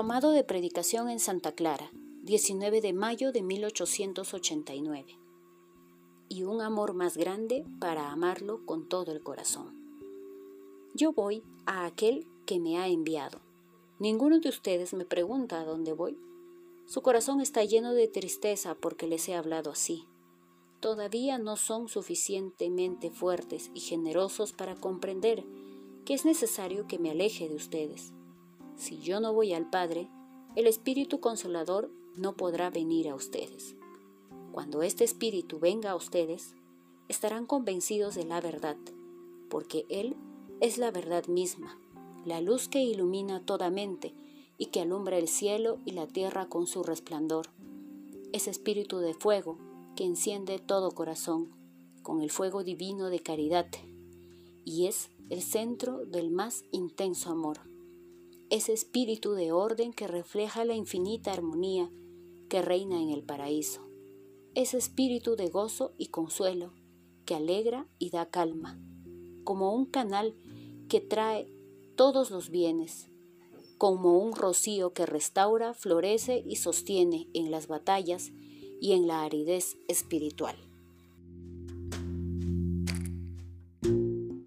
Tomado de predicación en Santa Clara, 19 de mayo de 1889. Y un amor más grande para amarlo con todo el corazón. Yo voy a aquel que me ha enviado. Ninguno de ustedes me pregunta a dónde voy. Su corazón está lleno de tristeza porque les he hablado así. Todavía no son suficientemente fuertes y generosos para comprender que es necesario que me aleje de ustedes. Si yo no voy al Padre, el Espíritu Consolador no podrá venir a ustedes. Cuando este Espíritu venga a ustedes, estarán convencidos de la verdad, porque Él es la verdad misma, la luz que ilumina toda mente y que alumbra el cielo y la tierra con su resplandor. Es espíritu de fuego que enciende todo corazón con el fuego divino de caridad y es el centro del más intenso amor. Es espíritu de orden que refleja la infinita armonía que reina en el paraíso. Es espíritu de gozo y consuelo que alegra y da calma, como un canal que trae todos los bienes, como un rocío que restaura, florece y sostiene en las batallas y en la aridez espiritual.